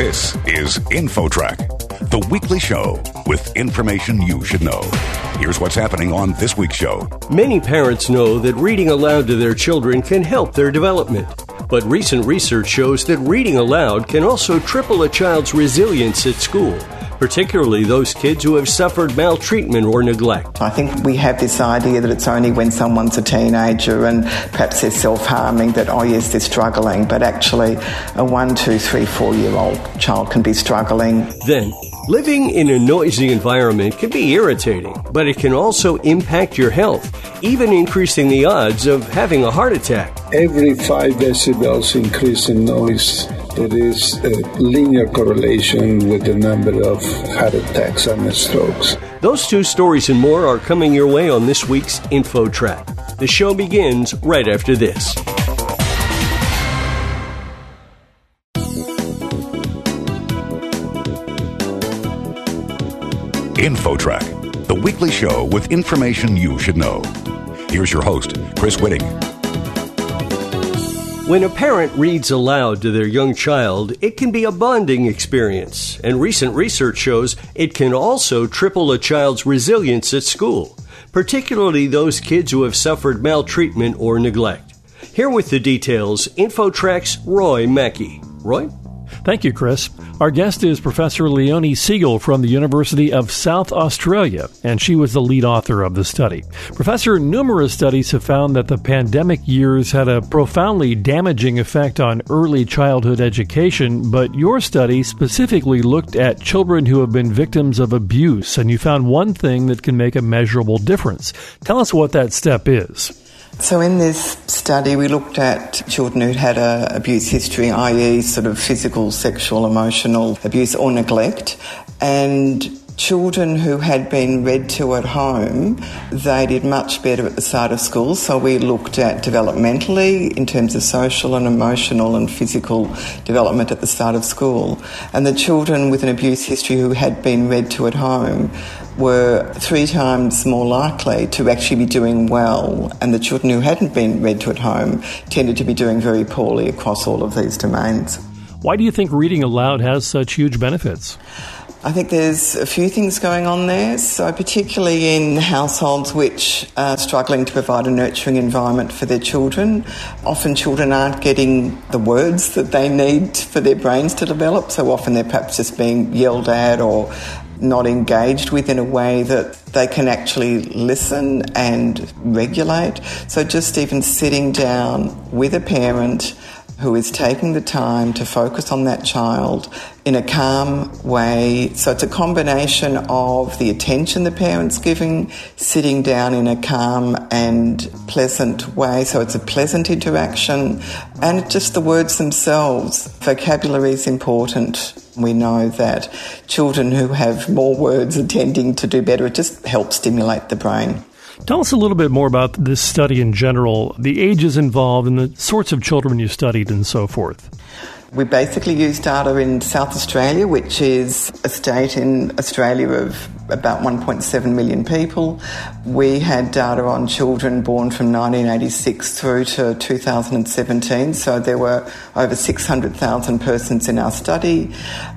This is InfoTrack, the weekly show with information you should know. Here's what's happening on this week's show. Many parents know that reading aloud to their children can help their development. But recent research shows that reading aloud can also triple a child's resilience at school particularly those kids who have suffered maltreatment or neglect. I think we have this idea that it's only when someone's a teenager and perhaps they're self harming that, oh, yes, they're struggling, but actually, a one, two, three, four year old child can be struggling. Then, living in a noisy environment can be irritating, but it can also impact your health, even increasing the odds of having a heart attack. Every five decibels increase in noise there is a linear correlation with the number of heart attacks and strokes. Those two stories and more are coming your way on this week's InfoTrack. The show begins right after this. InfoTrack, the weekly show with information you should know. Here's your host, Chris Whitting. When a parent reads aloud to their young child, it can be a bonding experience, and recent research shows it can also triple a child's resilience at school, particularly those kids who have suffered maltreatment or neglect. Here with the details, InfoTrack's Roy Mackey. Roy? Thank you, Chris. Our guest is Professor Leonie Segal from the University of South Australia, and she was the lead author of the study. Professor, numerous studies have found that the pandemic years had a profoundly damaging effect on early childhood education, but your study specifically looked at children who have been victims of abuse, and you found one thing that can make a measurable difference. Tell us what that step is. So, in this study, we looked at children who'd had a abuse history, i.e., sort of physical, sexual, emotional abuse or neglect, and children who had been read to at home, they did much better at the start of school. So we looked at developmentally in terms of social and emotional and physical development at the start of school. And the children with an abuse history who had been read to at home were three times more likely to actually be doing well, and the children who hadn't been read to at home tended to be doing very poorly across all of these domains. Why do you think reading aloud has such huge benefits? I think there's a few things going on there. So, particularly in households which are struggling to provide a nurturing environment for their children, often children aren't getting the words that they need for their brains to develop. So, often they're perhaps just being yelled at or not engaged with in a way that they can actually listen and regulate. So, just even sitting down with a parent who is taking the time to focus on that child in a calm way. So it's a combination of the attention the parent's giving, sitting down in a calm and pleasant way. So it's a pleasant interaction and just the words themselves. Vocabulary is important. We know that children who have more words are tending to do better. It just helps stimulate the brain. Tell us a little bit more about this study in general, the ages involved, and the sorts of children you studied, and so forth. We basically used data in South Australia, which is a state in Australia of about 1.7 million people. We had data on children born from 1986 through to 2017, so there were over 600,000 persons in our study.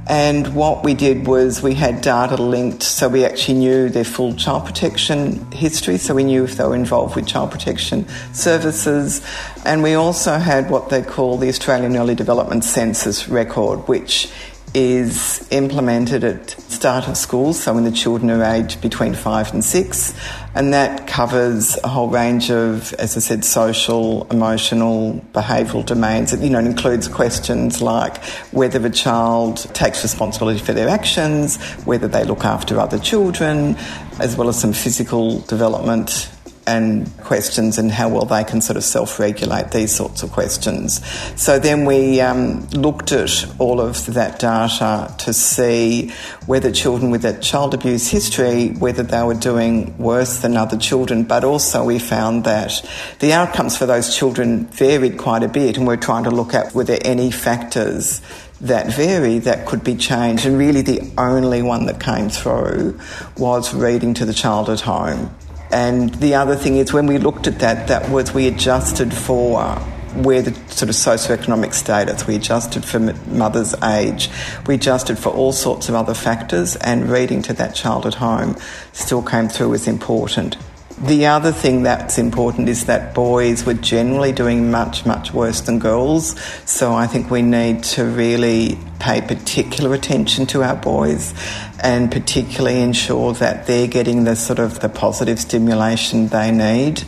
And what we did was we had data linked, so we actually knew their full child protection history, so we knew if they were involved with child protection services. And we also had what they call the Australian Early Development Census record, which is implemented at start of school, so when the children are aged between five and six, and that covers a whole range of, as I said, social, emotional, behavioural domains. It, you know, it includes questions like whether the child takes responsibility for their actions, whether they look after other children, as well as some physical development and questions and how well they can sort of self regulate these sorts of questions. So then we um, looked at all of that data to see whether children with that child abuse history, whether they were doing worse than other children, but also we found that the outcomes for those children varied quite a bit, and we're trying to look at were there any factors that vary that could be changed. And really, the only one that came through was reading to the child at home. And the other thing is, when we looked at that, that was we adjusted for uh, where the sort of socioeconomic status. We adjusted for mother's age. We adjusted for all sorts of other factors, and reading to that child at home still came through as important. The other thing that's important is that boys were generally doing much, much worse than girls. So I think we need to really pay particular attention to our boys and particularly ensure that they're getting the sort of the positive stimulation they need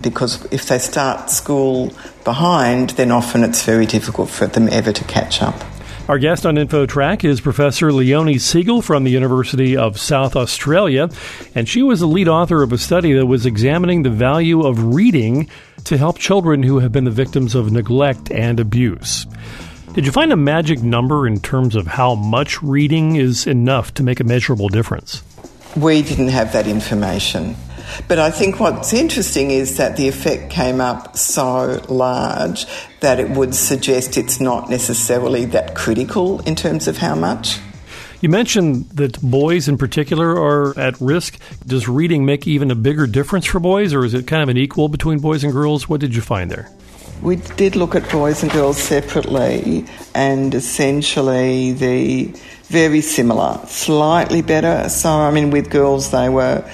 because if they start school behind, then often it's very difficult for them ever to catch up. Our guest on InfoTrack is Professor Leonie Segal from the University of South Australia, and she was the lead author of a study that was examining the value of reading to help children who have been the victims of neglect and abuse. Did you find a magic number in terms of how much reading is enough to make a measurable difference? We didn't have that information. But I think what's interesting is that the effect came up so large that it would suggest it's not necessarily that critical in terms of how much. You mentioned that boys in particular are at risk. Does reading make even a bigger difference for boys, or is it kind of an equal between boys and girls? What did you find there? We did look at boys and girls separately, and essentially the very similar, slightly better. So, I mean, with girls, they were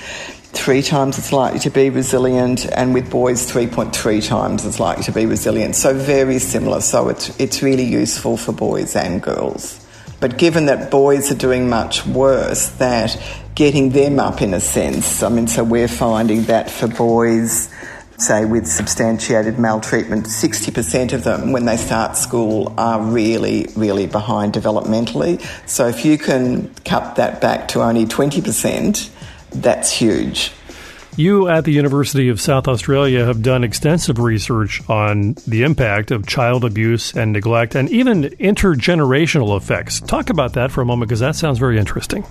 three times as likely to be resilient, and with boys, 3.3 times as likely to be resilient. So, very similar. So, it's, it's really useful for boys and girls. But given that boys are doing much worse, that getting them up in a sense, I mean, so we're finding that for boys, say with substantiated maltreatment, 60% of them when they start school are really, really behind developmentally. So if you can cut that back to only 20%, that's huge. You at the University of South Australia have done extensive research on the impact of child abuse and neglect and even intergenerational effects. Talk about that for a moment because that sounds very interesting.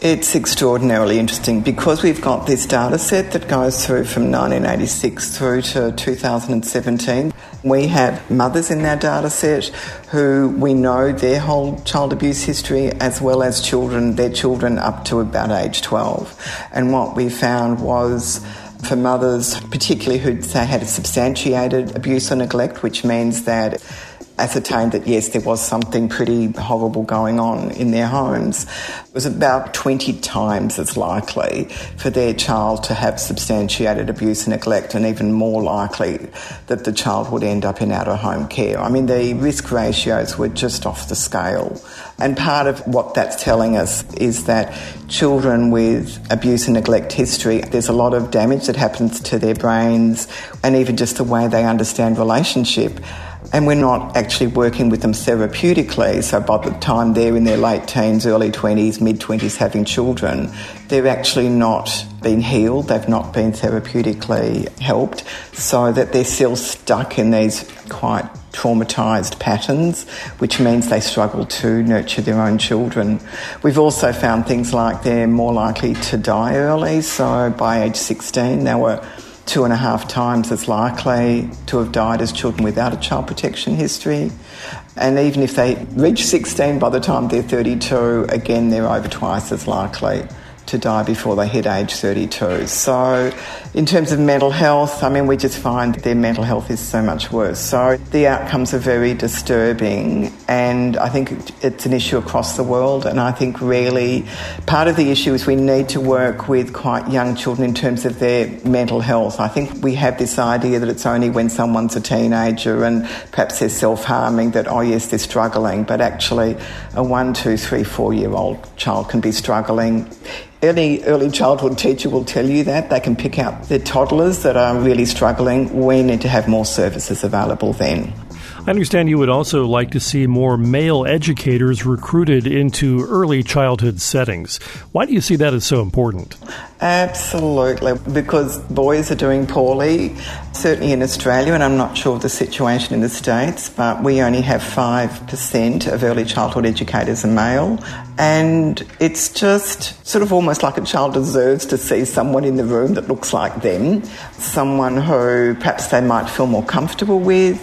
It's extraordinarily interesting because we've got this data set that goes through from 1986 through to 2017. We have mothers in our data set who we know their whole child abuse history as well as children, their children up to about age 12. And what we found was for mothers, particularly who'd say had a substantiated abuse or neglect, which means that ascertained that yes, there was something pretty horrible going on in their homes, it was about 20 times as likely for their child to have substantiated abuse and neglect, and even more likely that the child would end up in out of home care. I mean, the risk ratios were just off the scale. And part of what that's telling us is that children with abuse and neglect history, there's a lot of damage that happens to their brains and even just the way they understand relationship and we're not actually working with them therapeutically. So by the time they're in their late teens, early 20s, mid 20s having children, they've actually not been healed, they've not been therapeutically helped, so that they're still stuck in these quite traumatised patterns, which means they struggle to nurture their own children. We've also found things like they're more likely to die early, so by age 16, they were two and a half times as likely to have died as children without a child protection history. And even if they reach 16 by the time they're 32, again, they're over twice as likely to die before they hit age 32. So, in terms of mental health, I mean, we just find their mental health is so much worse. So, the outcomes are very disturbing, and I think it's an issue across the world. And I think really part of the issue is we need to work with quite young children in terms of their mental health. I think we have this idea that it's only when someone's a teenager and perhaps they're self harming that, oh, yes, they're struggling, but actually, a one, two, three, four year old child can be struggling any early childhood teacher will tell you that. They can pick out the toddlers that are really struggling. We need to have more services available then. I understand you would also like to see more male educators recruited into early childhood settings. Why do you see that as so important? Absolutely, because boys are doing poorly, certainly in Australia, and I'm not sure of the situation in the States, but we only have 5% of early childhood educators are male. And it's just sort of almost like a child deserves to see someone in the room that looks like them, someone who perhaps they might feel more comfortable with,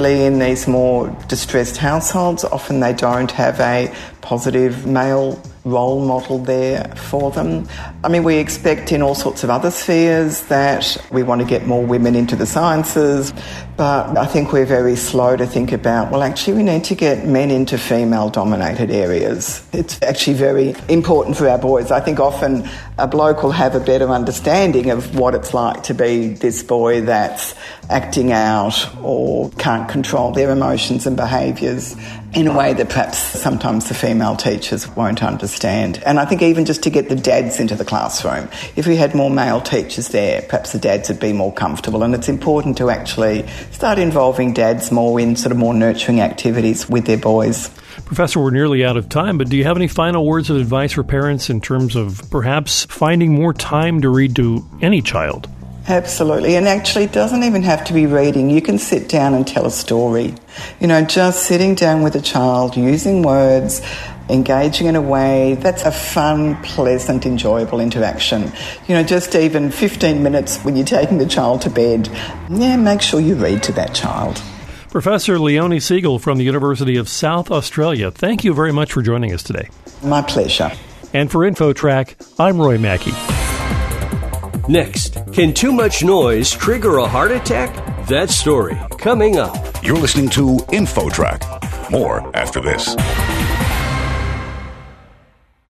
particularly in these more distressed households. Often they don't have a positive male role model there for them. I mean, we expect in all sorts of other spheres that we want to get more women into the sciences, but I think we're very slow to think about, well, actually, we need to get men into female dominated areas. It's actually very important for our boys. I think often a bloke will have a better understanding of what it's like to be this boy that's acting out or can't control their emotions and behaviours in a way that perhaps sometimes the female teachers won't understand. And I think even just to get the dads into the classroom, if we had more male teachers there, perhaps the dads would be more comfortable. And it's important to actually start involving dads more in sort of more nurturing activities with their boys. Professor, we're nearly out of time, but do you have any final words of advice for parents in terms of perhaps finding more time to read to any child? Absolutely. And actually, it doesn't even have to be reading. You can sit down and tell a story. You know, just sitting down with a child, using words, engaging in a way that's a fun, pleasant, enjoyable interaction. You know, just even 15 minutes when you're taking the child to bed, yeah, make sure you read to that child. Professor Leonie Segal from the University of South Australia, thank you very much for joining us today. My pleasure. And for InfoTrack, I'm Roy Mackey. Next, can too much noise trigger a heart attack? That story coming up. You're listening to InfoTrack. More after this.